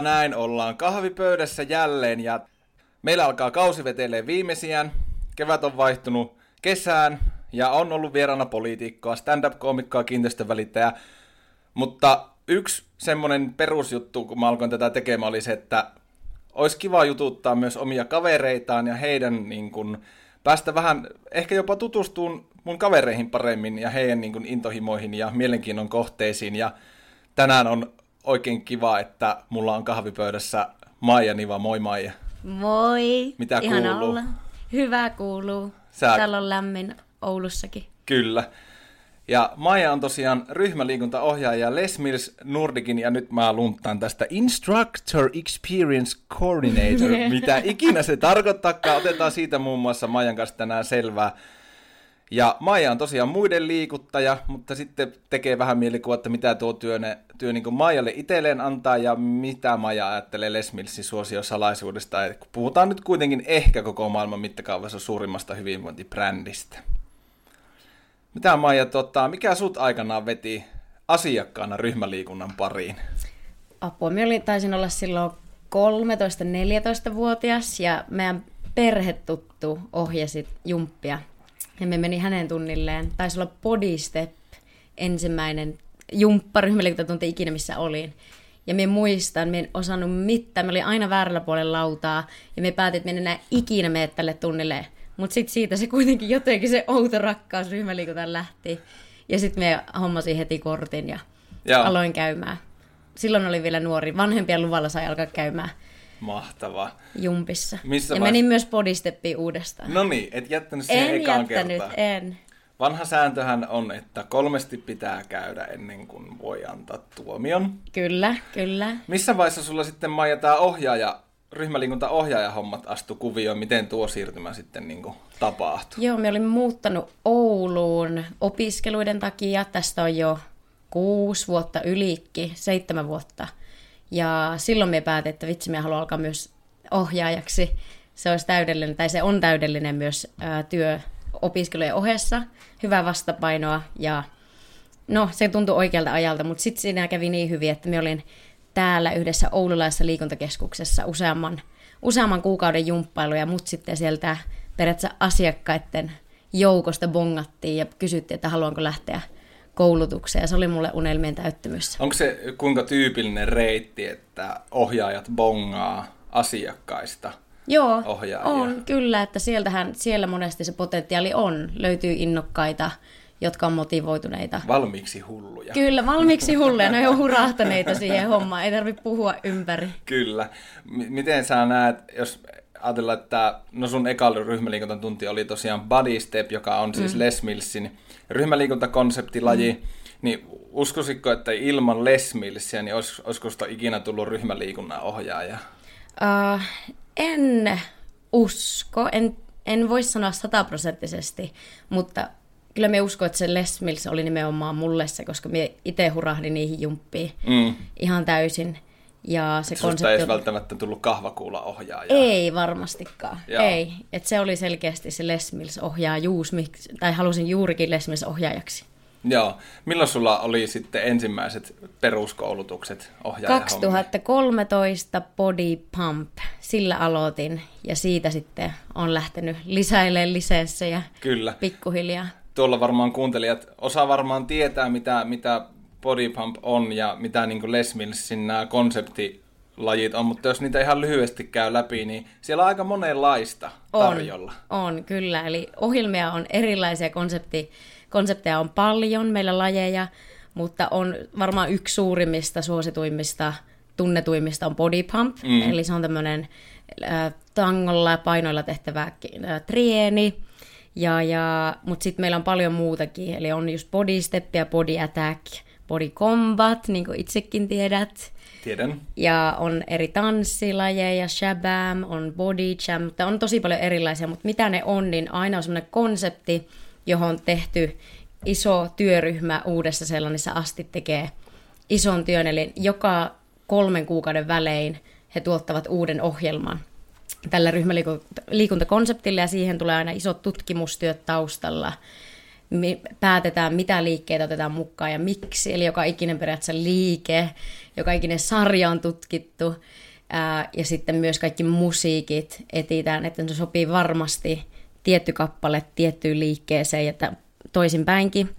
Näin ollaan kahvipöydässä jälleen ja meillä alkaa kausi vetelee viimeisiään. Kevät on vaihtunut kesään ja on ollut vieraana poliitikkoa, stand-up-koomikkoa, kiinteistövälittäjä. Mutta yksi semmonen perusjuttu, kun mä alkoin tätä tekemään, oli se, että olisi kiva jututtaa myös omia kavereitaan ja heidän niin kun, päästä vähän, ehkä jopa tutustuun mun kavereihin paremmin ja heidän niin kun, intohimoihin ja mielenkiinnon kohteisiin. Ja tänään on oikein kiva, että mulla on kahvipöydässä Maija Niva. Moi Maija. Moi! Mitä Ihana kuuluu? Olla. Hyvä kuuluu. Sä- Täällä on lämmin Oulussakin. Kyllä. Ja Maija on tosiaan ryhmäliikuntaohjaaja Les Mills Nordicin, ja nyt mä lunttaan tästä Instructor Experience Coordinator, mitä ikinä se tarkoittaakaan. Otetaan siitä muun muassa Maijan kanssa tänään selvää. Ja Maija on tosiaan muiden liikuttaja, mutta sitten tekee vähän mielikuva, että mitä tuo työ, työ niin Maijalle itselleen antaa ja mitä Maija ajattelee Les Millsin suosiosalaisuudesta. Et puhutaan nyt kuitenkin ehkä koko maailman mittakaavassa suurimmasta hyvinvointibrändistä. Mitä Maija, tota, mikä sut aikanaan veti asiakkaana ryhmäliikunnan pariin? Apua, minä olin, taisin olla silloin 13-14-vuotias ja meidän perhetuttu ohjasi jumppia. Ja me meni hänen tunnilleen. Taisi olla Body Step ensimmäinen jumpparyhmäliikuntatunti ikinä, missä olin. Ja me muistan, me en osannut mitään, me oli aina väärällä puolella lautaa, ja me päätin, että me en enää ikinä mene tälle tunnille. Mutta sitten siitä se kuitenkin jotenkin se outo rakkaus ryhmäliikuntaan lähti. Ja sitten me hommasin heti kortin ja Joo. aloin käymään. Silloin oli vielä nuori, vanhempien luvalla sai alkaa käymään Mahtavaa. jumpissa. Missä ja vaihe- menin myös bodysteppiin uudestaan. No niin, et jättänyt siihen en ekaan jättänyt, kertaan. en. Vanha sääntöhän on, että kolmesti pitää käydä ennen kuin voi antaa tuomion. Kyllä, kyllä. Missä vaiheessa sulla sitten Maija tämä ohjaaja, ryhmäliikuntaohjaaja hommat astu kuvioon? Miten tuo siirtymä sitten niin kuin tapahtui? Joo, me olin muuttanut Ouluun opiskeluiden takia. Tästä on jo kuusi vuotta ylikki, seitsemän vuotta. Ja silloin me päätin, että vitsi, me haluan alkaa myös ohjaajaksi. Se olisi täydellinen, tai se on täydellinen myös ää, työ opiskelujen ohessa. Hyvää vastapainoa ja no, se tuntui oikealta ajalta, mutta sitten siinä kävi niin hyvin, että me olin täällä yhdessä oululaisessa liikuntakeskuksessa useamman, useamman kuukauden jumppailu ja mut sitten sieltä periaatteessa asiakkaiden joukosta bongattiin ja kysyttiin, että haluanko lähteä koulutukseen. Se oli mulle unelmien täyttymys. Onko se kuinka tyypillinen reitti, että ohjaajat bongaa asiakkaista? Joo, ohjaajia. on kyllä, että sieltähän, siellä monesti se potentiaali on. Löytyy innokkaita, jotka on motivoituneita. Valmiiksi hulluja. Kyllä, valmiiksi hulleja, ne on hurahtaneita siihen hommaan, ei tarvitse puhua ympäri. Kyllä. M- miten sä näet, jos ajatellaan, että no sun eka ryhmäliikuntatunti oli tosiaan Body Step, joka on siis mm. Les Millsin ryhmäliikuntakonseptilaji, mm. niin uskoisitko, että ilman Les Millsia, niin olis, olisiko sitä ikinä tullut ryhmäliikunnan ohjaaja? Uh, en usko, en, en voi sanoa sataprosenttisesti, mutta kyllä me uskon, että se Les Mills oli nimenomaan mulle se, koska me itse hurahdin niihin jumppiin Mm. ihan täysin. Ja se Susta ei konsepti on... välttämättä tullut kahvakuulla ohjaaja. Ei varmastikaan, Joo. ei. Et se oli selkeästi se Les Mills ohjaajuus, tai halusin juurikin Les Mills ohjaajaksi. Joo. Milloin sulla oli sitten ensimmäiset peruskoulutukset ohjaajahommia? 2013 Body Pump, sillä aloitin ja siitä sitten on lähtenyt lisäilemään lisenssejä Kyllä. pikkuhiljaa. Tuolla varmaan kuuntelijat osaa varmaan tietää, mitä, mitä Body Pump on ja mitä niin Les Millsin nämä konsepti lajit on, mutta jos niitä ihan lyhyesti käy läpi, niin siellä on aika monenlaista tarjolla. On, on kyllä. Eli ohjelmia on erilaisia, konsepti, konsepteja on paljon, meillä lajeja, mutta on varmaan yksi suurimmista, suosituimmista, tunnetuimmista on body pump, mm. eli se on tämmöinen äh, tangolla ja painoilla tehtävä äh, trieni, ja, ja, mutta sitten meillä on paljon muutakin, eli on just body step ja body attack, body combat, niin kuin itsekin tiedät. Tiedän. Ja on eri tanssilajeja, shabam, on body jam, mutta on tosi paljon erilaisia, mutta mitä ne on, niin aina on semmoinen konsepti, johon on tehty iso työryhmä uudessa Seelannissa asti tekee ison työn, eli joka kolmen kuukauden välein he tuottavat uuden ohjelman tällä ryhmäliikuntakonseptilla ja siihen tulee aina isot tutkimustyöt taustalla. Me päätetään, mitä liikkeitä otetaan mukaan ja miksi, eli joka ikinen periaatteessa liike, joka ikinen sarja on tutkittu ää, ja sitten myös kaikki musiikit etitään, että se sopii varmasti tietty kappale tiettyyn liikkeeseen ja toisinpäinkin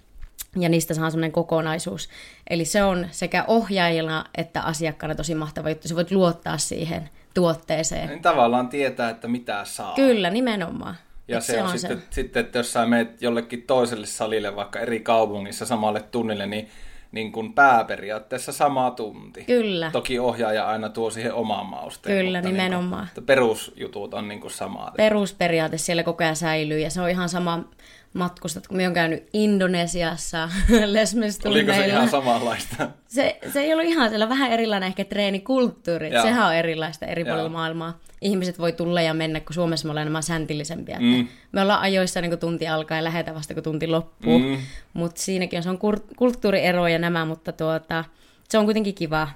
ja niistä saa semmoinen kokonaisuus. Eli se on sekä ohjaajilla että asiakkaana tosi mahtava juttu. Sä voit luottaa siihen tuotteeseen. Niin tavallaan tietää, että mitä saa. Kyllä, nimenomaan. Ja se, se on, on sitten, se. sitten, että jos sä menet jollekin toiselle salille, vaikka eri kaupungissa samalle tunnille, niin niin kuin pääperiaatteessa sama tunti. Kyllä. Toki ohjaaja aina tuo siihen omaan mausteen. Kyllä, nimenomaan. Niin kuin, perusjutut on niin kuin samaa. Perusperiaate siellä koko ajan säilyy ja se on ihan sama matkustat, kun minä olen käynyt Indonesiassa lesmistunneilla. Oliko se ihan samanlaista? Se, se ei ollut ihan siellä vähän erilainen ehkä treenikulttuuri. Jaa. Sehän on erilaista eri puolilla maailmaa. Ihmiset voi tulla ja mennä, kun Suomessa me ollaan enemmän säntillisempiä. Mm. Me ollaan ajoissa niin kun tunti alkaa ja lähetä vasta kun tunti loppuu. Mm. Mutta siinäkin on, se on kulttuuriero ja nämä, mutta tuota, se on kuitenkin kiva.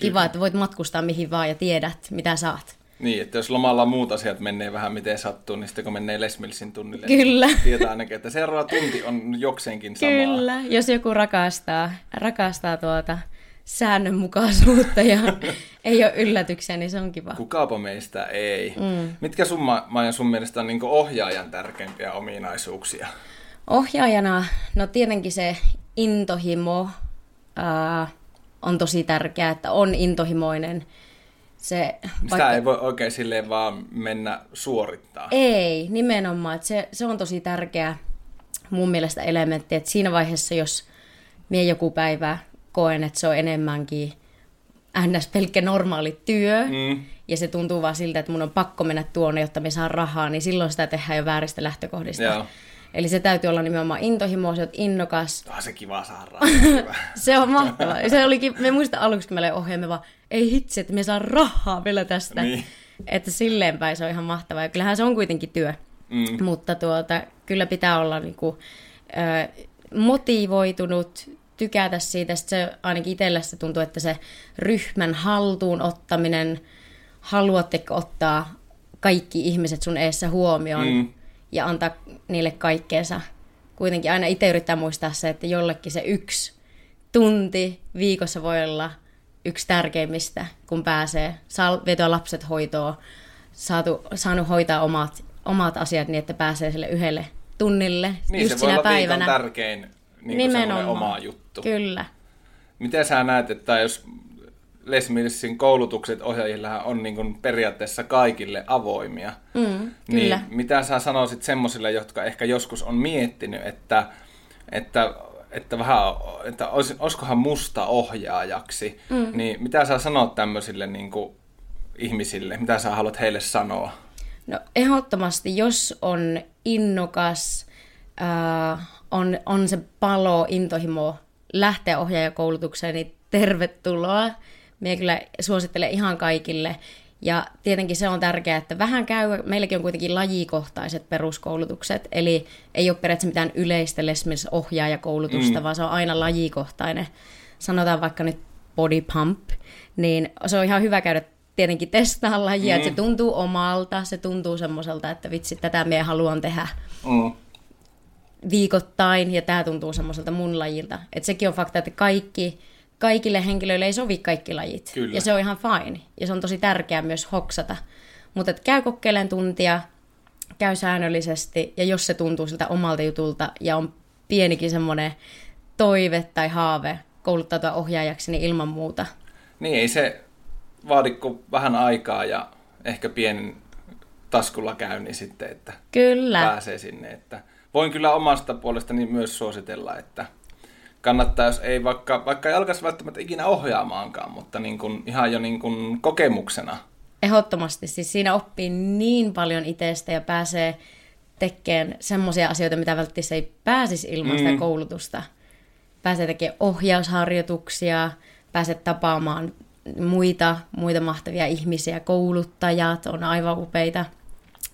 Kiva, että voit matkustaa mihin vaan ja tiedät, mitä saat. Niin, että jos lomalla muut asiat menee vähän miten sattuu, niin sitten kun menee Lesmilsin tunnille, Kyllä. niin tietää ainakin, että seuraava tunti on jokseenkin samaa. Kyllä, jos joku rakastaa, rakastaa tuota säännönmukaisuutta ja ei ole yllätyksiä, niin se on kiva. Kukaapa meistä ei. Mm. Mitkä sun, Maija, sun mielestä on niin ohjaajan tärkeimpiä ominaisuuksia? Ohjaajana, no tietenkin se intohimo äh, on tosi tärkeää, että on intohimoinen – se, Sitä vaikka... ei voi oikein silleen vaan mennä suorittaa. Ei, nimenomaan. Että se, se on tosi tärkeä mun mielestä elementti, että siinä vaiheessa, jos mie joku päivä koen, että se on enemmänkin ns. pelkkä normaali työ, mm. ja se tuntuu vaan siltä, että mun on pakko mennä tuonne, jotta me saan rahaa, niin silloin sitä tehdään jo vääristä lähtökohdista. Joo. Eli se täytyy olla nimenomaan intohimo, se on innokas. Onhan se kiva saada rahaa. se on mahtavaa. Se olikin, me muista aluksi, kun meille ohjaamme vaan, ei hitsi, että me saa rahaa vielä tästä. Niin. Että silleen päin se on ihan mahtavaa. Ja kyllähän se on kuitenkin työ. Mm. Mutta tuota, kyllä pitää olla niinku, ö, motivoitunut, tykätä siitä. Sitten se ainakin itsellä se tuntuu, että se ryhmän haltuun ottaminen, haluatteko ottaa kaikki ihmiset sun eessä huomioon mm. ja antaa niille kaikkeensa. Kuitenkin aina itse yrittää muistaa se, että jollekin se yksi tunti viikossa voi olla – yksi tärkeimmistä, kun pääsee, saa vetoa lapset hoitoon, saatu, saanut hoitaa omat, omat asiat niin, että pääsee sille yhdelle tunnille niin, just se voi sinä olla päivänä. tärkein niin oma juttu. Kyllä. Miten sä näet, että jos Les Millsin koulutukset ohjaajilla on niin kuin periaatteessa kaikille avoimia, mm, niin mitä sä sanoisit semmoisille, jotka ehkä joskus on miettinyt, että, että että vähän, että olis, olisikohan musta ohjaajaksi, mm. niin mitä sä sanot tämmöisille niin kuin, ihmisille, mitä sä haluat heille sanoa? No ehdottomasti, jos on innokas, äh, on, on se palo, intohimo lähteä ohjaajakoulutukseen, niin tervetuloa. Minä kyllä suosittelen ihan kaikille. Ja tietenkin se on tärkeää, että vähän käy, meilläkin on kuitenkin lajikohtaiset peruskoulutukset, eli ei ole periaatteessa mitään yleistä ohjaajakoulutusta, mm. vaan se on aina lajikohtainen. Sanotaan vaikka nyt body pump, niin se on ihan hyvä käydä tietenkin testaa lajia, mm. että se mm. tuntuu omalta, se tuntuu semmoiselta, että vitsi, tätä me haluan tehdä mm. viikoittain, ja tämä tuntuu semmoiselta mun lajilta. Että sekin on fakta, että kaikki kaikille henkilöille ei sovi kaikki lajit. Kyllä. Ja se on ihan fine. Ja se on tosi tärkeää myös hoksata. Mutta käy kokeilen tuntia, käy säännöllisesti, ja jos se tuntuu siltä omalta jutulta, ja on pienikin semmoinen toive tai haave kouluttautua ohjaajaksi, niin ilman muuta. Niin, ei se, vaadikko vähän aikaa ja ehkä pienen taskulla käynnin sitten, että Kyllä. pääsee sinne. Että voin kyllä omasta puolestani myös suositella, että kannattaa, jos ei vaikka, vaikka ei alkaisi välttämättä ikinä ohjaamaankaan, mutta niin kuin, ihan jo niin kuin kokemuksena. Ehdottomasti. Siis siinä oppii niin paljon itsestä ja pääsee tekemään semmoisia asioita, mitä välttämättä ei pääsisi ilman sitä Mm. koulutusta. Pääsee tekemään ohjausharjoituksia, pääsee tapaamaan muita, muita mahtavia ihmisiä, kouluttajat on aivan upeita.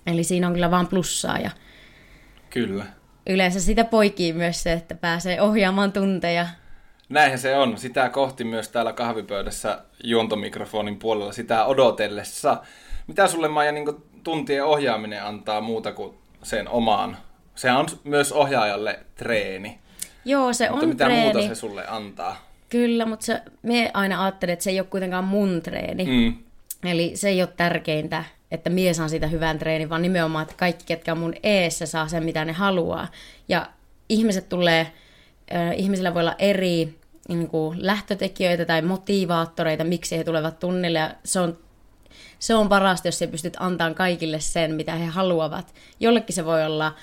Eli siinä on kyllä vaan plussaa ja Kyllä. Yleensä sitä poikii myös se, että pääsee ohjaamaan tunteja. Näinhän se on. Sitä kohti myös täällä kahvipöydässä juontomikrofonin puolella sitä odotellessa. Mitä sulle Maija niin tuntien ohjaaminen antaa muuta kuin sen omaan? Se on myös ohjaajalle treeni. Joo, se Mutta on mitä treeni. muuta se sulle antaa? Kyllä, mutta se, me aina ajattelen, että se ei ole kuitenkaan mun treeni. Mm. Eli se ei ole tärkeintä, että mie saan siitä hyvän treenin, vaan nimenomaan, että kaikki, ketkä on mun eessä, saa sen, mitä ne haluaa. Ja ihmiset tulee, äh, ihmisillä voi olla eri niin kuin lähtötekijöitä tai motivaattoreita, miksi he tulevat tunnille. Ja se on, se on parasta, jos sä pystyt antamaan kaikille sen, mitä he haluavat. Jollekin se voi olla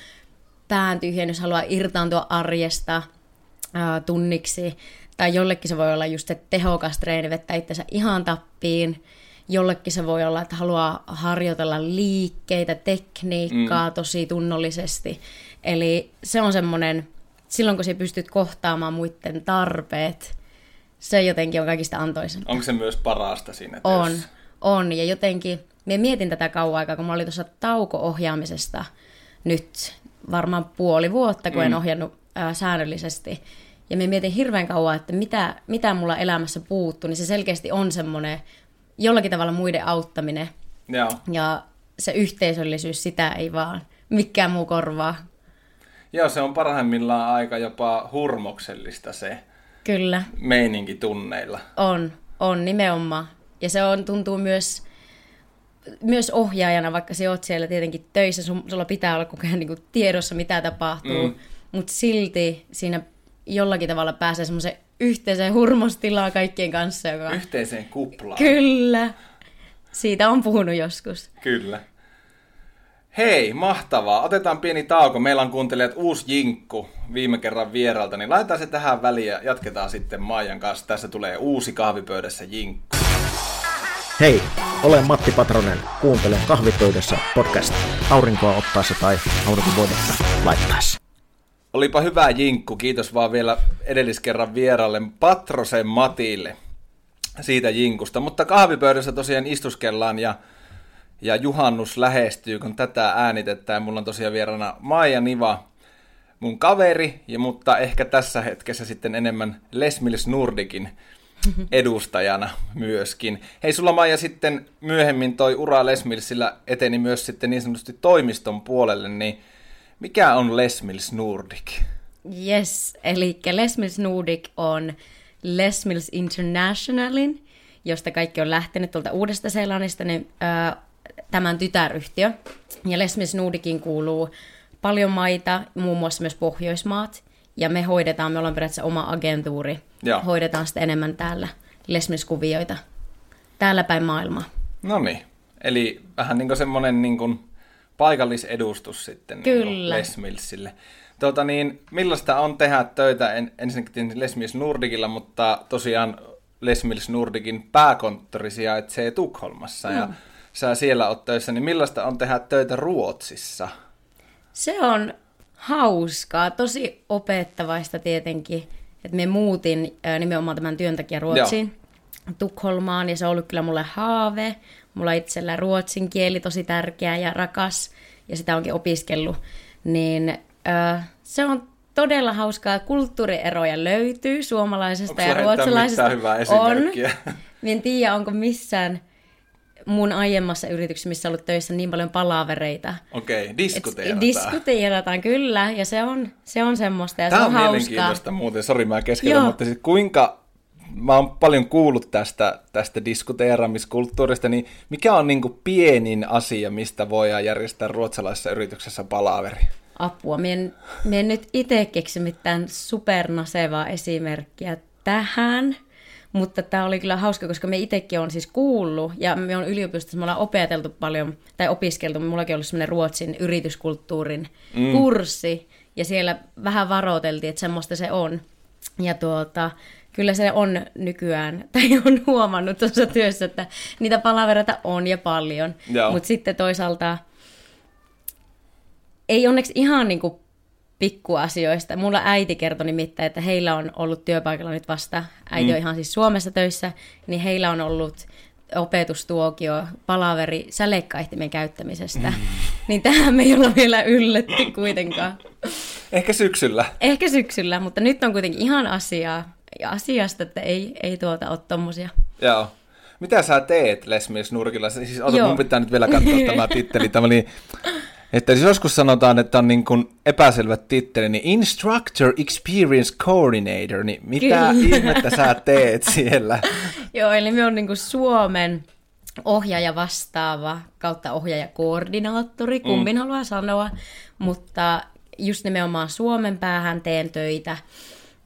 pään tyhjennys, haluaa irtaantua arjesta ää, tunniksi. Tai jollekin se voi olla just se tehokas treeni, vetää itsensä ihan tappiin. Jollekin se voi olla, että haluaa harjoitella liikkeitä, tekniikkaa mm. tosi tunnollisesti. Eli se on semmoinen, silloin kun sä pystyt kohtaamaan muiden tarpeet, se jotenkin on kaikista antoisin. Onko se myös parasta siinä On, työssä? on. Ja jotenkin, me mietin tätä kauan aikaa, kun mä olin tuossa tauko-ohjaamisesta nyt varmaan puoli vuotta, kun mm. en ohjannut ää, säännöllisesti. Ja me mietin hirveän kauan, että mitä, mitä mulla elämässä puuttuu, niin se selkeästi on semmoinen jollakin tavalla muiden auttaminen. Joo. Ja se yhteisöllisyys, sitä ei vaan mikään muu korvaa. Joo, se on parhaimmillaan aika jopa hurmoksellista se Kyllä, meininki tunneilla. on, on nimenomaan. Ja se on, tuntuu myös, myös ohjaajana, vaikka sä oot siellä tietenkin töissä, sun, sulla pitää olla koko ajan niin kuin tiedossa, mitä tapahtuu, mm. mutta silti siinä jollakin tavalla pääsee semmoiseen yhteiseen hurmostilaan kaikkien kanssa, joka... Yhteiseen kuplaan. Kyllä. Siitä on puhunut joskus. Kyllä. Hei, mahtavaa. Otetaan pieni tauko. Meillä on kuuntelijat uusi jinkku viime kerran vieralta, niin laitetaan se tähän väliin ja jatketaan sitten Maijan kanssa. Tässä tulee uusi kahvipöydässä jinkku. Hei, olen Matti Patronen. Kuuntelen kahvipöydässä podcast aurinkoa ottaessa tai aurinkovoidetta laittaessa. Olipa hyvä jinkku. Kiitos vaan vielä edelliskerran vieralle Patrosen Matille siitä jinkusta. Mutta kahvipöydässä tosiaan istuskellaan ja, ja juhannus lähestyy, kun tätä äänitetään. Mulla on tosiaan vierana Maija Niva, mun kaveri, ja, mutta ehkä tässä hetkessä sitten enemmän Les Mills Nordikin edustajana myöskin. Hei, sulla Maija sitten myöhemmin toi ura Les Millsillä eteni myös sitten niin sanotusti toimiston puolelle, niin mikä on Les Mills Nordic? Yes, eli Les Mills Nordic on Les Mills Internationalin, josta kaikki on lähtenyt tuolta Uudesta Seelannista, niin, ö, tämän tytäryhtiö. Ja Les Mills Nordicin kuuluu paljon maita, muun muassa myös Pohjoismaat. Ja me hoidetaan, me ollaan periaatteessa oma agentuuri, Joo. hoidetaan sitten enemmän täällä Les Mills-kuvioita täällä päin maailmaa. No niin, eli vähän niin kuin semmoinen niin kuin paikallisedustus sitten niin Kyllä. Les Millsille. Tuota niin, millaista on tehdä töitä en, ensinnäkin Les Mills Nordicilla, mutta tosiaan Les Mills Nordicin pääkonttori sijaitsee Tukholmassa ja sä siellä oot töissä, niin millaista on tehdä töitä Ruotsissa? Se on hauskaa, tosi opettavaista tietenkin, että me muutin ö, nimenomaan tämän työn takia Ruotsiin, Tukholmaan, ja se on ollut kyllä mulle haave. Mulla itsellä ruotsin kieli tosi tärkeä ja rakas, ja sitä onkin opiskellut. Niin ö, se on todella hauskaa. Kulttuurieroja löytyy suomalaisesta Onko ja ruotsalaisesta. hyvää esimerkkiä? On. En tiedä, onko missään mun aiemmassa yrityksessä, missä ollut töissä niin paljon palavereita, Okei, okay, diskuteerataan. Diskuteerataan, kyllä, ja se on, se on semmoista, ja Tämä se on on hauskaa. mielenkiintoista muuten, sori mä keskellä, Joo. mutta siis kuinka, mä oon paljon kuullut tästä, tästä diskuteeramiskulttuurista, niin mikä on niin kuin pienin asia, mistä voidaan järjestää ruotsalaisessa yrityksessä palaveri? Apua, mä en, mä en nyt itse keksi mitään supernasevaa esimerkkiä tähän, Mutta tämä oli kyllä hauska, koska me itsekin on siis kuullut, ja me on yliopistossa, me ollaan opeteltu paljon, tai opiskeltu, mullakin on ollut semmoinen Ruotsin yrityskulttuurin mm. kurssi, ja siellä vähän varoiteltiin, että semmoista se on. Ja tuota, kyllä se on nykyään, tai on huomannut tuossa työssä, että niitä palavereita on ja paljon. Mutta sitten toisaalta ei onneksi ihan niin kuin pikkuasioista. Mulla äiti kertoi nimittäin, että heillä on ollut työpaikalla nyt vasta, äiti mm. on ihan siis Suomessa töissä, niin heillä on ollut opetustuokio, palaveri sälekkaihtimen käyttämisestä. Mm. Niin tähän me ei olla vielä ylletty kuitenkaan. Ehkä syksyllä. Ehkä syksyllä, mutta nyt on kuitenkin ihan asiaa, asiasta, että ei, ei tuota ole tommosia. Joo. Mitä sä teet Lesmies Nurkilla? Siis ota, mun pitää nyt vielä katsoa tämä titteli. Tämä oli että jos joskus sanotaan, että on niin kuin epäselvä titteli, niin Instructor Experience Coordinator, niin mitä Kyllä. ihmettä sä teet siellä? Joo, eli me on niin kuin Suomen ohjaaja vastaava kautta ohjaaja koordinaattori, kumbin mm. haluaa sanoa, mutta just nimenomaan Suomen päähän teen töitä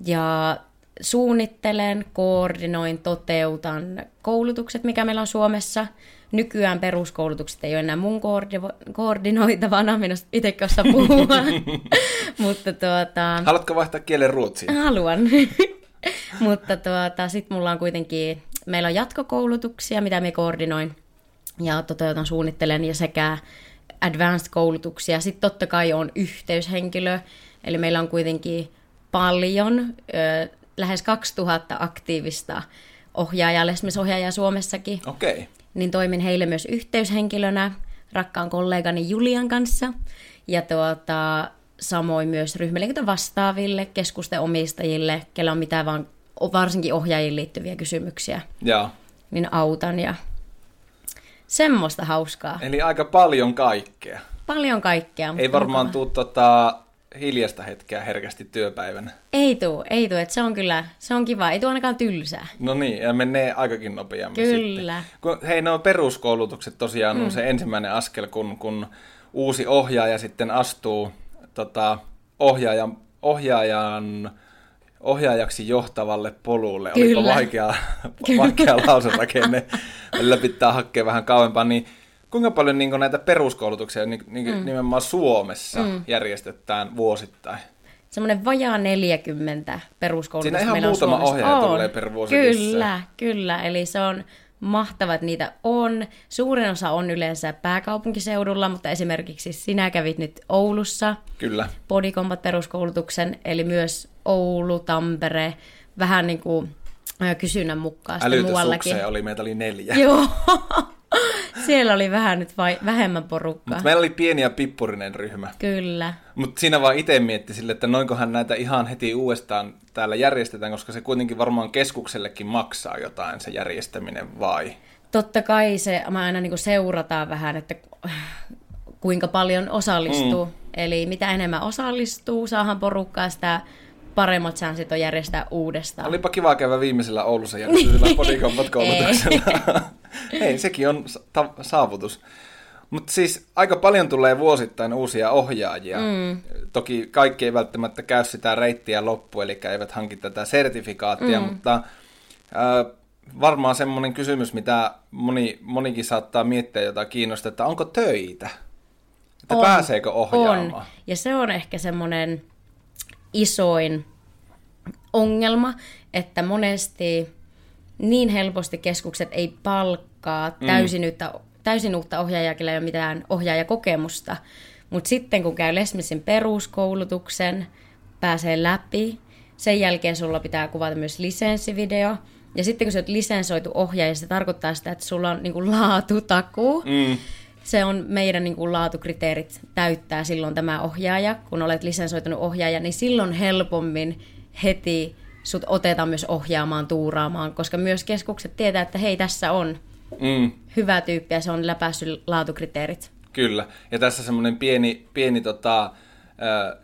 ja suunnittelen, koordinoin, toteutan koulutukset, mikä meillä on Suomessa – nykyään peruskoulutukset ei ole enää mun koordi- koordinoitavana, minusta itse osaa puhua. Mutta tuota... Haluatko vaihtaa kielen ruotsiin? Haluan. Mutta tuota, sitten mulla on kuitenkin, meillä on jatkokoulutuksia, mitä me koordinoin ja toteutan, suunnittelen ja sekä advanced-koulutuksia. Sitten totta kai on yhteyshenkilö, eli meillä on kuitenkin paljon, lähes 2000 aktiivista ohjaajaa, lesmisohjaajaa Suomessakin. Okei. Okay niin toimin heille myös yhteyshenkilönä rakkaan kollegani Julian kanssa. Ja tuota, samoin myös ryhmäliikunta vastaaville, keskusten omistajille, kellä on mitään vaan varsinkin ohjaajiin liittyviä kysymyksiä. Ja. Niin autan ja semmoista hauskaa. Eli aika paljon kaikkea. Paljon kaikkea. Ei varmaan tule tota, hiljasta hetkeä herkästi työpäivänä. Ei tuu, ei tuu, että se on kyllä, se on kiva, ei tuu ainakaan tylsää. No niin, ja menee aikakin nopeammin Kyllä. Sitten. Kun, hei, no peruskoulutukset tosiaan mm. on se ensimmäinen askel, kun, kun uusi ohjaaja sitten astuu tota, ohjaajan, ohjaajan ohjaajaksi johtavalle polulle. Kyllä. Olipa vaikea, vaikea lauserakenne. Välillä pitää hakea vähän kauempaa, niin kuinka paljon niin näitä peruskoulutuksia niin, niin, mm. nimenomaan Suomessa mm. järjestetään vuosittain? Semmoinen vajaa 40 peruskoulutusta Siinä ihan muutama ohjaaja tulee per vuosi Kyllä, kyllä. Eli se on mahtava, että niitä on. Suurin osa on yleensä pääkaupunkiseudulla, mutta esimerkiksi sinä kävit nyt Oulussa. Kyllä. Body Combat peruskoulutuksen, eli myös Oulu, Tampere, vähän niin kuin kysynnän mukaan muuallakin. oli, meitä oli neljä. Joo, Siellä oli vähän nyt vai, vähemmän porukkaa. Mut meillä oli pieni ja pippurinen ryhmä. Kyllä. Mutta siinä vaan itse mietti sille, että noinkohan näitä ihan heti uudestaan täällä järjestetään, koska se kuitenkin varmaan keskuksellekin maksaa jotain se järjestäminen vai? Totta kai se, mä aina niin seurataan vähän, että kuinka paljon osallistuu. Mm. Eli mitä enemmän osallistuu, saahan porukkaa sitä paremmat chanssit on järjestää uudestaan. Olipa kiva käydä viimeisellä Oulussa järjestetyllä bodycombat koulutuksella. Hei, sekin on ta- saavutus. Mutta siis aika paljon tulee vuosittain uusia ohjaajia. Mm. Toki kaikki ei välttämättä käy sitä reittiä loppu, eli eivät hanki tätä sertifikaattia, mm. mutta äh, varmaan semmoinen kysymys, mitä moni, monikin saattaa miettiä, jota kiinnostaa, että onko töitä? Että on, pääseekö ohjaamaan? On. Ja se on ehkä semmoinen isoin ongelma, että monesti niin helposti keskukset ei palkkaa mm. täysin, mm. yhtä, täysin uutta ohjaajaa, ei ole mitään ohjaajakokemusta. Mutta sitten kun käy Lesmisin peruskoulutuksen, pääsee läpi, sen jälkeen sulla pitää kuvata myös lisenssivideo. Ja sitten kun sä oot lisensoitu ohjaaja, se tarkoittaa sitä, että sulla on niinku laatutakuu. Mm se on meidän niin kuin, laatukriteerit täyttää silloin tämä ohjaaja. Kun olet lisensoitunut ohjaaja, niin silloin helpommin heti sut otetaan myös ohjaamaan, tuuraamaan, koska myös keskukset tietää, että hei, tässä on mm. hyvä tyyppi ja se on läpäissyt laatukriteerit. Kyllä, ja tässä semmoinen pieni, pieni tota,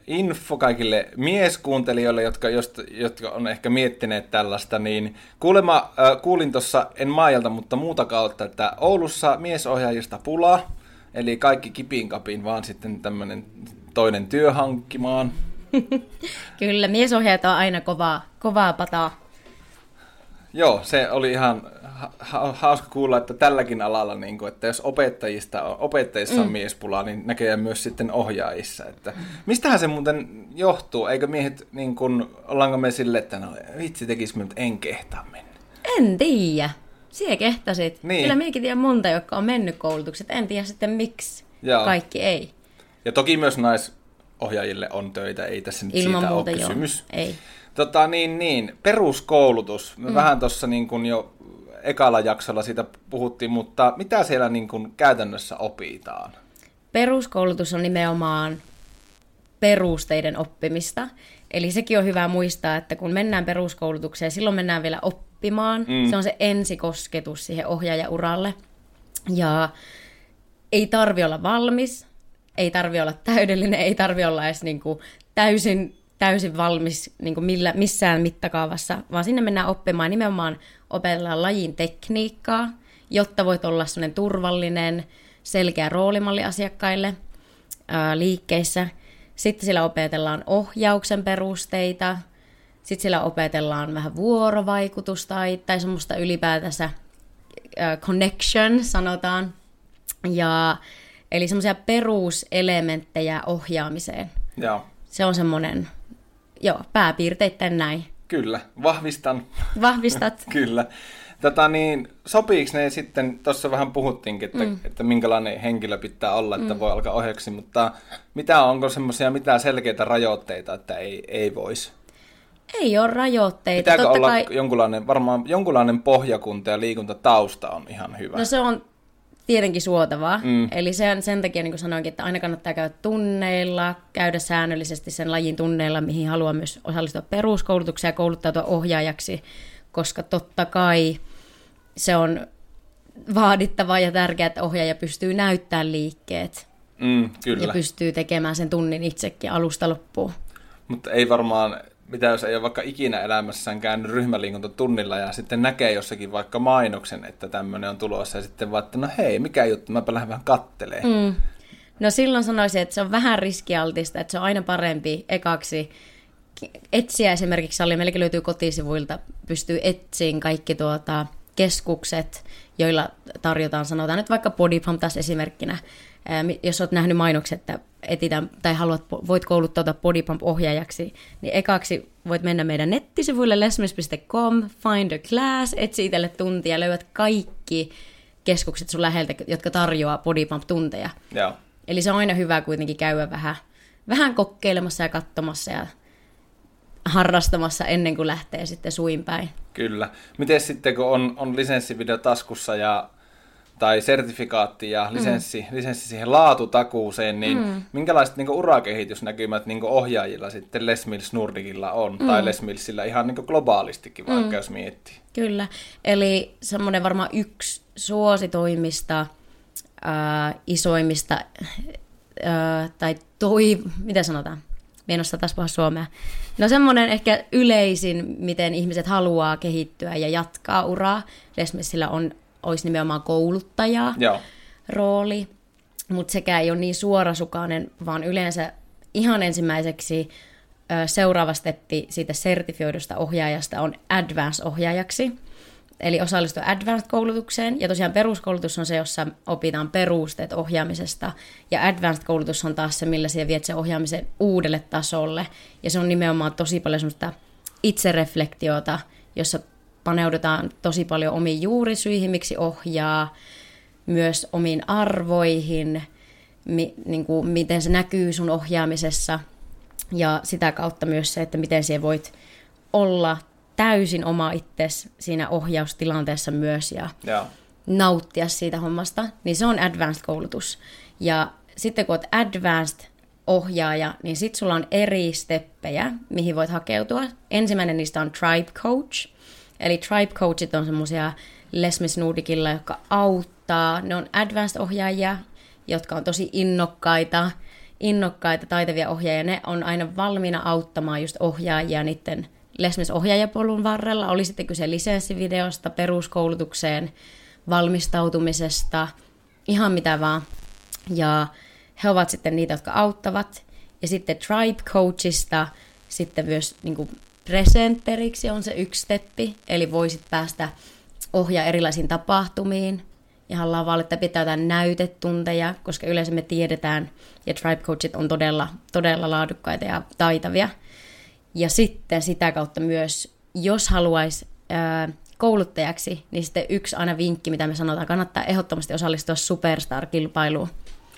info kaikille mieskuuntelijoille, jotka, jotka on ehkä miettineet tällaista, niin kuulemma, kuulin tuossa, en maajalta, mutta muuta kautta, että Oulussa miesohjaajista pula, eli kaikki kipin kapin, vaan sitten tämmöinen toinen työ hankkimaan. Kyllä, miesohjaajat on aina kovaa, kovaa pataa. Joo, se oli ihan ha- ha- hauska kuulla, että tälläkin alalla, niin kuin, että jos opettajista on, opettajissa on mm. miespulaa, niin näkee myös sitten ohjaajissa. Että, mistähän se muuten johtuu? Eikö miehet, niin kuin, ollaanko me sille, että no vitsi tekisi mutta en kehtaa mennä? En tiedä. Sie kehtasit. Niin. Kyllä minäkin tiedän monta, jotka on mennyt koulutukset. En tiedä sitten miksi Joo. kaikki ei. Ja toki myös naisohjaajille on töitä, ei tässä nyt Ilman siitä muuta ole joo. kysymys. Ei. Tota, niin, niin, peruskoulutus. Me mm. vähän tuossa niin jo ekalla jaksolla siitä puhuttiin, mutta mitä siellä niin kuin käytännössä opitaan? Peruskoulutus on nimenomaan perusteiden oppimista. Eli sekin on hyvä muistaa, että kun mennään peruskoulutukseen, silloin mennään vielä oppimaan. Mm. Se on se ensikosketus siihen ohjaajauralle. Ja ei tarvi olla valmis, ei tarvi olla täydellinen, ei tarvi olla edes niin kuin täysin, täysin valmis niin kuin millä, missään mittakaavassa, vaan sinne mennään oppimaan nimenomaan opetellaan lajin tekniikkaa, jotta voit olla sellainen turvallinen, selkeä roolimalli asiakkaille ää, liikkeissä. Sitten siellä opetellaan ohjauksen perusteita, sitten siellä opetellaan vähän vuorovaikutusta tai, tai semmoista ylipäätänsä ää, connection, sanotaan. Ja, eli semmoisia peruselementtejä ohjaamiseen. Joo, Se on semmoinen, joo, pääpiirteittäin näin. Kyllä. Vahvistan. Vahvistat. Kyllä. Tota niin, sopiiko ne sitten, tuossa vähän puhuttiinkin, että, mm. että minkälainen henkilö pitää olla, että mm. voi alkaa ohjaksi, mutta mitä onko semmoisia mitään selkeitä rajoitteita, että ei, ei voisi? Ei ole rajoitteita. Pitääkö Totta olla kai, jonkunlainen, varmaan jonkunlainen pohjakunta ja liikuntatausta on ihan hyvä. no se on tietenkin suotavaa. Mm. Eli sen, sen takia, niin kuin sanoinkin, että aina kannattaa käydä tunneilla, käydä säännöllisesti sen lajin tunneilla, mihin haluaa myös osallistua peruskoulutukseen ja kouluttautua ohjaajaksi, koska totta kai se on vaadittavaa ja tärkeää, että ohjaaja pystyy näyttämään liikkeet Mm, ja kyllä, pystyy tekemään sen tunnin itsekin alusta loppuun. mutta ei varmaan, mitä jos ei ole vaikka ikinä elämässään käynyt ryhmäliikuntatunnilla ja sitten näkee jossakin vaikka mainoksen, että tämmöinen on tulossa ja sitten vaan, että no hei, mikä juttu, mäpä lähden vähän kattelee. Mm. No silloin sanoisin, että se on vähän riskialtista, että se on aina parempi ekaksi etsiä esimerkiksi sallia. Meilläkin löytyy kotisivuilta, pystyy etsiin kaikki tuota, keskukset, joilla tarjotaan, sanotaan nyt vaikka Body Pump taas esimerkkinä. Ää, Jos olet nähnyt mainokset, että etitään, tai haluat, voit kouluttautua Body Pump-ohjaajaksi, niin ekaksi voit mennä meidän nettisivuille lesmis.com, find a class, etsi itselle tuntia, löydät kaikki keskukset sun läheltä, jotka tarjoaa Body Pump-tunteja. Joo. Eli se on aina hyvä kuitenkin käydä vähän, vähän kokeilemassa ja katsomassa ja harrastamassa ennen kuin lähtee sitten suin päin. Kyllä. Miten sitten, kun on, on lisenssivideo taskussa ja tai sertifikaatti ja lisenssi, mm. lisenssi siihen laatutakuuseen, niin mm. minkälaiset niin urakehitysnäkymät niin ohjaajilla sitten Les Mills Nordicilla on, mm. tai Les Millsillä ihan niin globaalistikin, vaikka mm. jos miettii. Kyllä. Eli semmoinen varmaan yksi suositoimista, ää, isoimmista, ää, tai toi, mitä sanotaan? Mienossa taas puhua suomea. No semmoinen ehkä yleisin, miten ihmiset haluaa kehittyä ja jatkaa uraa. Lesmessillä on, olisi nimenomaan kouluttaja Joo. rooli, mutta sekä ei ole niin suorasukainen, vaan yleensä ihan ensimmäiseksi seuraava steppi siitä sertifioidusta ohjaajasta on advance-ohjaajaksi. Eli osallistua advanced-koulutukseen. Ja tosiaan peruskoulutus on se, jossa opitaan perusteet ohjaamisesta. Ja advanced-koulutus on taas se, millä siellä viet sen ohjaamisen uudelle tasolle. Ja se on nimenomaan tosi paljon semmoista itsereflektiota, jossa paneudutaan tosi paljon omiin juurisyihin, miksi ohjaa, myös omiin arvoihin, mi, niin kuin, miten se näkyy sun ohjaamisessa. Ja sitä kautta myös se, että miten siellä voit olla täysin oma itsesi siinä ohjaustilanteessa myös ja Joo. nauttia siitä hommasta, niin se on advanced-koulutus. Ja sitten kun olet advanced ohjaaja, niin sitten sulla on eri steppejä, mihin voit hakeutua. Ensimmäinen niistä on tribe coach. Eli tribe coachit on semmoisia Lesmis Nordicilla, jotka auttaa. Ne on advanced-ohjaajia, jotka on tosi innokkaita, innokkaita, taitavia ohjaajia. Ne on aina valmiina auttamaan just ohjaajia niiden Lesmes ohjaajapolun varrella. Oli sitten kyse lisenssivideosta, peruskoulutukseen, valmistautumisesta, ihan mitä vaan. Ja he ovat sitten niitä, jotka auttavat. Ja sitten tribe coachista sitten myös niin kuin, presenteriksi on se yksi steppi, eli voisit päästä ohjaa erilaisiin tapahtumiin, ihan lavalle, että pitää jotain näytetunteja, koska yleensä me tiedetään, ja tribe coachit on todella, todella laadukkaita ja taitavia. Ja sitten sitä kautta myös, jos haluaisi kouluttajaksi, niin sitten yksi aina vinkki, mitä me sanotaan, kannattaa ehdottomasti osallistua Superstar-kilpailuun.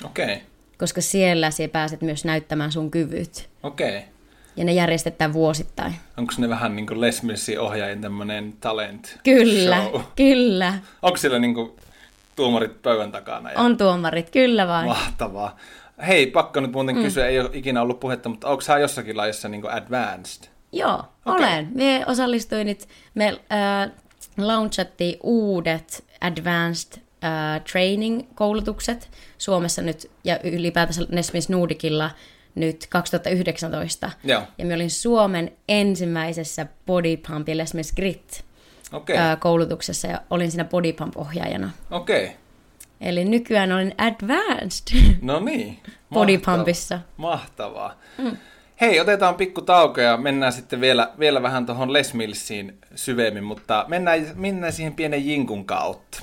Okei. Okay. Koska siellä sinä pääset myös näyttämään sun kyvyt. Okei. Okay. Ja ne järjestetään vuosittain. Onko ne vähän niin kuin Les Millsin ohjaajien tämmöinen talent Kyllä, show? kyllä. Onko siellä niin kuin tuomarit pöydän takana? Ja... On tuomarit, kyllä vain. Mahtavaa. Hei, pakko nyt muuten mm. kysyä, ei ole ikinä ollut puhetta, mutta onko sä jossakin lajissa niin advanced? Joo, okay. olen. Me osallistuin nyt, me äh, launchattiin uudet advanced äh, training-koulutukset Suomessa nyt ja ylipäätänsä Nesmis Nordicilla nyt 2019. Joo. Ja me olin Suomen ensimmäisessä Body Pump ja Grit okay. ää, koulutuksessa ja olin siinä Body Pump-ohjaajana. Okei. Okay. Eli nykyään olen advanced No niin. Body Pumpissa. Mahtavaa. Mm. Hei, otetaan pikku tauko ja mennään sitten vielä, vielä vähän tuohon Les Millsiin syvemmin, mutta mennään, mennään siihen pienen jinkun kautta.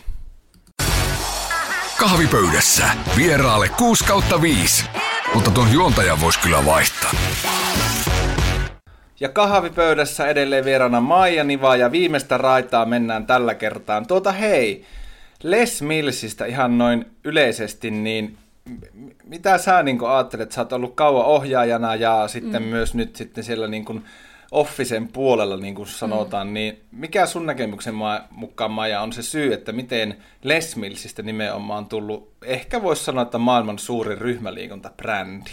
Kahvipöydässä vieraalle 6 kautta 5, mutta tuon juontajan voisi kyllä vaihtaa. Ja kahvipöydässä edelleen vieraana Maija Niva ja viimeistä raitaa mennään tällä kertaa. Tuota hei, Les Millsistä ihan noin yleisesti, niin mitä sä niin ajattelet? Sä oot ollut kauan ohjaajana ja sitten mm. myös nyt sitten siellä niin kuin Officen puolella, niin kuin sanotaan, mm. niin mikä sun näkemyksen mukaan, Maja, on se syy, että miten Les Millsistä nimenomaan tullut, ehkä voisi sanoa, että maailman suurin ryhmäliikuntabrändi?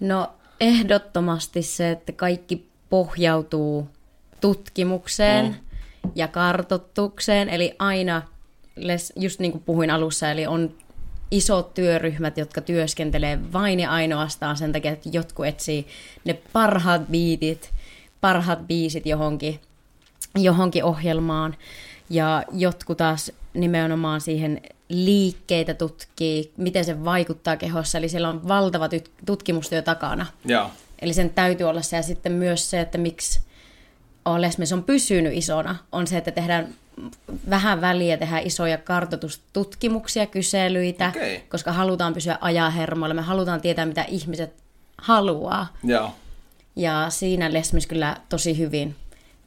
No ehdottomasti se, että kaikki pohjautuu tutkimukseen mm. ja kartotukseen, eli aina, just niin kuin puhuin alussa, eli on isot työryhmät, jotka työskentelee vain ja ainoastaan sen takia, että jotkut etsii ne parhaat biitit, parhaat biisit johonkin, johonkin ohjelmaan, ja jotkut taas nimenomaan siihen liikkeitä tutkii, miten se vaikuttaa kehossa, eli siellä on valtava tutkimustyö takana. Joo. Eli sen täytyy olla se, ja sitten myös se, että miksi Lesmes on pysynyt isona, on se, että tehdään vähän väliä tehdä isoja kartoitustutkimuksia, kyselyitä, okay. koska halutaan pysyä ajahermoilla. Me halutaan tietää, mitä ihmiset haluaa. Joo. Ja siinä Lesmis kyllä tosi hyvin,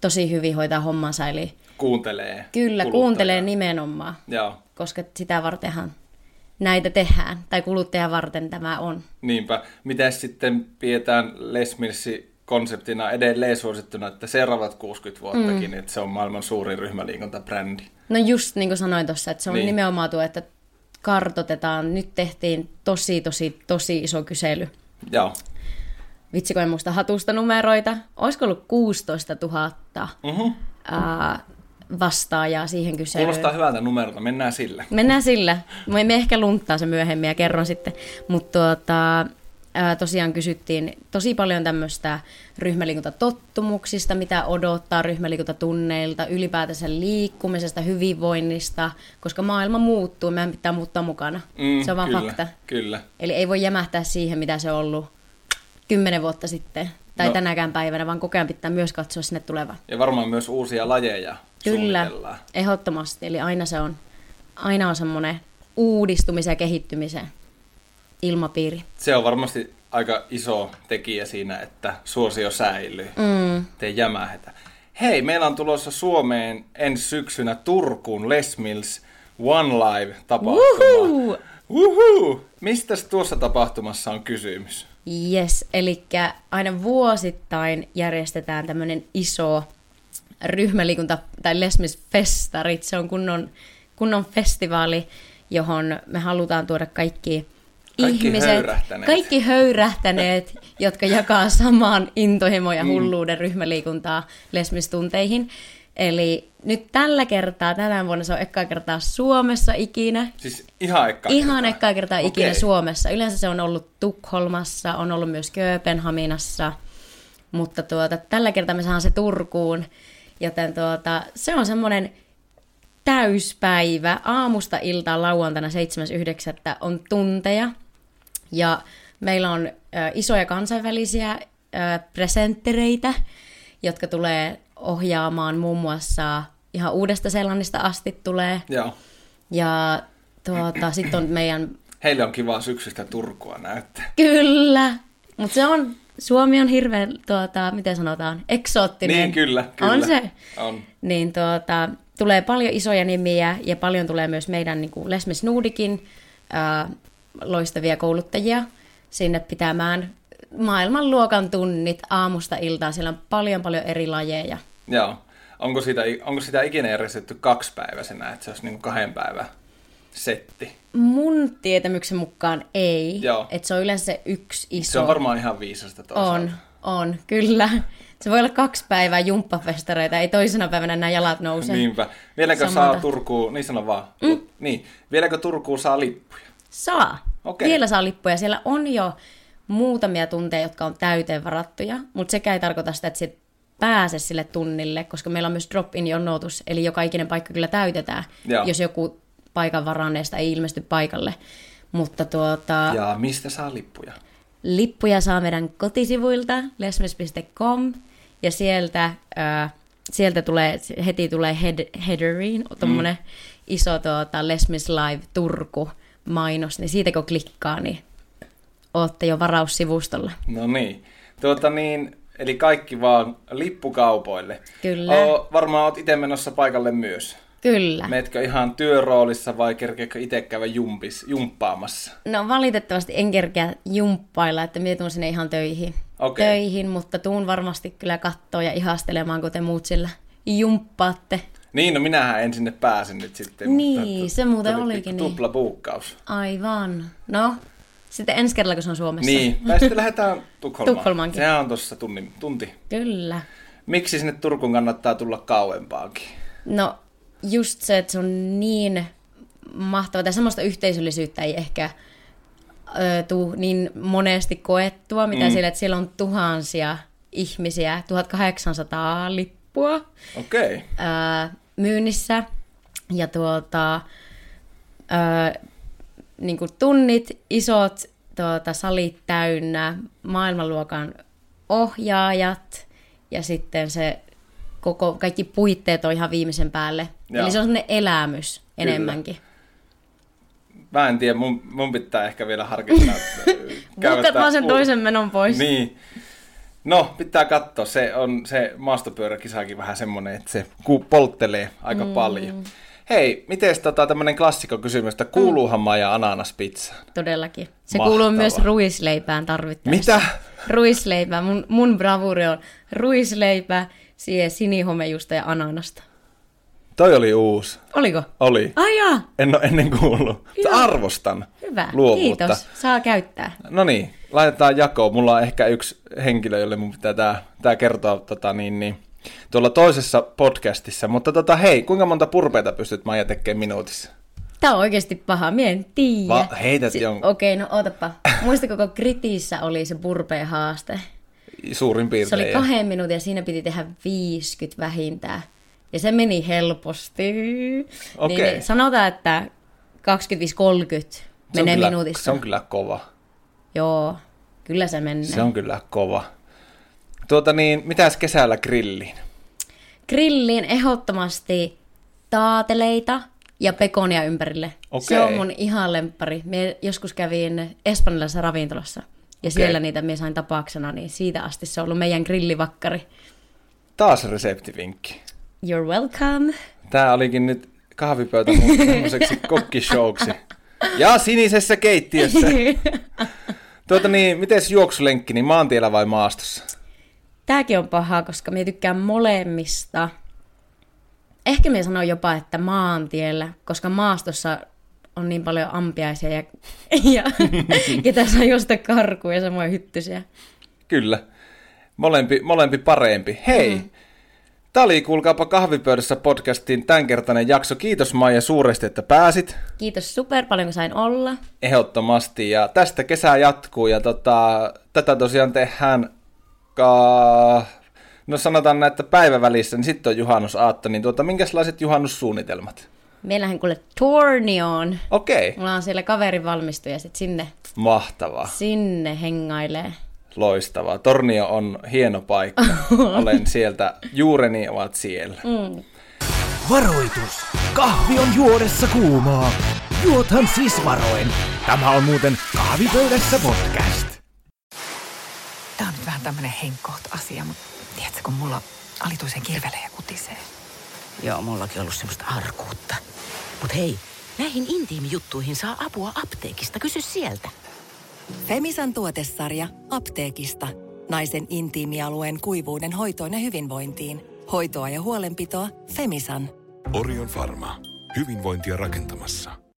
tosi hyvin hoitaa hommansa. Eli kuuntelee. Kyllä, kuluttaja. kuuntelee nimenomaan. Joo. Koska sitä vartenhan näitä tehdään, tai kuluttajan varten tämä on. Niinpä. Miten sitten pidetään Lesmissi konseptina edelleen suosittuna, että seuraavat 60 vuottakin, mm. että se on maailman suurin ryhmäliikuntabrändi. No just niin kuin sanoin tuossa, että se on niin. nimenomaan tuo, että kartotetaan. Nyt tehtiin tosi, tosi, tosi iso kysely. Joo. Vitsi, kun en muista hatusta numeroita. Olisiko ollut 16 000 uh-huh. ää, vastaajaa siihen kyselyyn. Kuulostaa hyvältä numerolta, mennään sillä. Mennään sillä. Me ehkä lunttaa se myöhemmin ja kerron sitten. Mutta tuota, ää, tosiaan kysyttiin tosi paljon tämmöistä ryhmäliikuntatottumuksista, mitä odottaa ryhmäliikuntatunneilta, ylipäätänsä liikkumisesta, hyvinvoinnista, koska maailma muuttuu, meidän pitää muuttaa mukana. Mm, se on vaan kyllä, fakta. Kyllä. Eli ei voi jämähtää siihen, mitä se on ollut kymmenen vuotta sitten tai no. tänäkään päivänä, vaan koko ajan pitää myös katsoa sinne tulevaan. Ja varmaan myös uusia lajeja Kyllä, ehdottomasti. Eli aina se on, aina on semmoinen uudistumisen ja kehittymisen ilmapiiri. Se on varmasti aika iso tekijä siinä, että suosio säilyy. Mm. Te jämähetä. Hei, meillä on tulossa Suomeen ensi syksynä Turkuun Les Mills One Live-tapahtuma. Uhu! Mistä tuossa tapahtumassa on kysymys? Yes, eli aina vuosittain järjestetään tämmöinen iso ryhmäliikunta- tai lesmisfestarit. Se on kunnon, kunnon festivaali, johon me halutaan tuoda kaikki kaikki ihmiset, höyrähtäneet. kaikki höyrähtäneet, jotka jakaa samaan intohimo- ja mm. hulluuden mm. ryhmäliikuntaa lesmistunteihin. Eli nyt tällä kertaa, tänä vuonna se on ekkaa kertaa Suomessa ikinä. Siis ihan ekkaa Ihan kertaa? ekkaa kertaa okay. ikinä Suomessa. Yleensä se on ollut Tukholmassa, on ollut myös Kööpenhaminassa, mutta tuota, tällä kertaa me saan se Turkuun. Joten tuota, se on semmoinen täyspäivä. Aamusta iltaan lauantaina 7.9. on tunteja. Ja meillä on ö, isoja kansainvälisiä ö, presenttereitä. jotka tulee ohjaamaan muun muassa ihan uudesta Seelannista asti tulee. Joo. Ja tuota, sitten on meidän, Heille on kiva syksystä Turkua näyttää. kyllä, mutta se on, Suomi on hirveän, tuota, miten sanotaan, eksoottinen. Niin, kyllä, kyllä. On se. On. Niin tuota, tulee paljon isoja nimiä ja paljon tulee myös meidän niin kuin Lesmes Nuudikin ää, loistavia kouluttajia sinne pitämään maailmanluokan tunnit aamusta iltaan. Siellä on paljon paljon eri lajeja. Joo. Onko sitä, onko sitä ikinä järjestetty kaksipäiväisenä, että se olisi niin kahden päivän setti? Mun tietämyksen mukaan ei. Joo. Et se on yleensä se yksi iso. Se on varmaan ihan viisasta toisaalta. On, on, kyllä. Se voi olla kaksi päivää jumppafestareita, ei toisena päivänä nämä jalat nouse. Niinpä. Vieläkö Samalta. saa Turkuun, niin sano vaan. Mm. Niin. Vieläkö Turkuun saa lippuja? Saa. Okei. Vielä saa lippuja. Siellä on jo muutamia tunteja, jotka on täyteen varattuja, mutta sekä ei tarkoita sitä, että sit pääse sille tunnille, koska meillä on myös drop-in jonotus, eli joka ikinen paikka kyllä täytetään, Joo. jos joku paikan varanneesta ei ilmesty paikalle. Mutta tuota, Ja mistä saa lippuja? lippuja saa meidän kotisivuilta lesmes.com ja sieltä, ää, sieltä tulee, heti tulee head, headeriin tuommoinen mm. iso tuota, Lesmes Live Turku mainos, niin siitä kun klikkaa, niin ootte jo varaussivustolla. No niin. Tuota niin, eli kaikki vaan lippukaupoille. Kyllä. Oo, varmaan oot itse menossa paikalle myös. Kyllä. Meetkö ihan työroolissa vai kerkeekö itse käydä jumpis, jumppaamassa? No valitettavasti en kerkeä jumppailla, että minä tuun sinne ihan töihin. Okei. töihin, mutta tuun varmasti kyllä kattoo ja ihastelemaan, kun te muut sillä jumppaatte. Niin, no minähän en sinne pääse nyt sitten. Niin, mutta se muuten olikin niin. Tupla buukkaus. Aivan. No, sitten ensi kerralla, kun se on Suomessa. Niin, tai sitten lähdetään Tukholmaan. Tukholmaankin. Sehän on tuossa tunti, tunti. Kyllä. Miksi sinne Turkuun kannattaa tulla kauempaakin? No, just se, että se on niin mahtava, tai semmoista yhteisöllisyyttä ei ehkä ö, tuu niin monesti koettua, mitä mm. sillä, että siellä on tuhansia ihmisiä, 1800 lippua Okei. ö, myynnissä, ja tuota, ö, niin kuin tunnit, isot tuota, salit täynnä, maailmanluokan ohjaajat, ja sitten se koko, kaikki puitteet on ihan viimeisen päälle. Joo. Eli se on sellainen elämys enemmänkin. Mä en tiedä, mun, mun pitää ehkä vielä harkita. Mutta vaan sen toisen menon pois. Niin. No, pitää katsoa. Se on se maastopyöräkisakin vähän semmonen, että se polttelee aika mm. paljon. Hei, miten tota tämmönen klassikko-kysymys, että kuuluuhan Maija ananaspizzaan? Todellakin. Se Mahtavaa. kuuluu myös ruisleipään tarvittaessa. Mitä? Ruisleipää. Mun, mun bravuri on ruisleipää, siihen sinihomejusta ja ananasta. Toi oli uusi. Oliko? Oli. Ai jaa, En ole ennen kuullut. Joo. arvostan hyvä. luovuutta. Kiitos. Saa käyttää. No niin, laitetaan jakoon. Mulla on ehkä yksi henkilö, jolle mun pitää tää, tää kertoa tota, niin, niin, tuolla toisessa podcastissa. Mutta tota, hei, kuinka monta purpeita pystyt Maija tekemään minuutissa? Tää on oikeasti paha, mie en tiedä. Va- heität jonkun. Okei, no ootapa. Muista koko kritiissä oli se burpeen haaste. Suurin Se piirtein. oli kahden minuutin ja siinä piti tehdä 50 vähintään. Ja se meni helposti. Okei. Niin sanotaan, että 25-30 Se on menee kyllä, minuutissa. Se on kyllä kova. Joo, kyllä se menee. Se on kyllä kova. Tuota niin, mitäs kesällä grilliin? Grilliin ehdottomasti taateleita ja pekonia ympärille. Okei. Se on mun ihan lemppari. Mie joskus kävin espanjalaisessa ravintolassa ja siellä niitä mie sain tapauksena, niin siitä asti se on ollut meidän grillivakkari. Taas reseptivinkki. You're welcome. Tää olikin nyt kahvipöytä mun semmoiseksi kokkishowksi. Ja sinisessä keittiössä. Tuota niin, mites juoksulenkki, niin maantiellä vai maastossa? Tääkin on pahaa, koska minä tykkään molemmista. Ehkä minä sanon jopa, että maantiellä, koska maastossa on niin paljon ampiaisia ja, ja ketä saa juosta karkuun ja samoin hyttysiä. Kyllä. Molempi, molempi parempi. Hei! Mm. Tämä oli Kuulkaapa kahvipöydässä podcastin tämänkertainen jakso. Kiitos Maija suuresti, että pääsit. Kiitos super paljon, kun sain olla. Ehdottomasti. Ja tästä kesä jatkuu. Ja tota, tätä tosiaan tehdään, ka... no sanotaan näin, että päivävälissä, niin sitten on juhannusaatto. Niin tuota, minkälaiset juhannussuunnitelmat? Meillähän kuule Tornioon. Okei, Mulla on siellä kaveri valmistu ja sitten sinne, mahtavaa. sinne hengailee. Loistavaa. Tornio on hieno paikka. Olen sieltä, juureni ovat siellä. Mm. Varoitus! Kahvi on juodessa kuumaa. Juothan siis varoen. Tämä on muuten kahvipöydässä podcast. Tämmönen henkkoht asia, mutta tiedätkö, kun mulla alituisen kirvelee ja kutisee. Joo, mullakin ollut semmoista arkuutta. Mut hei, näihin intiimijuttuihin saa apua apteekista. Kysy sieltä. Femisan tuotesarja apteekista. Naisen intiimialueen kuivuuden hoitoon ja hyvinvointiin. Hoitoa ja huolenpitoa Femisan. Orion Pharma. Hyvinvointia rakentamassa.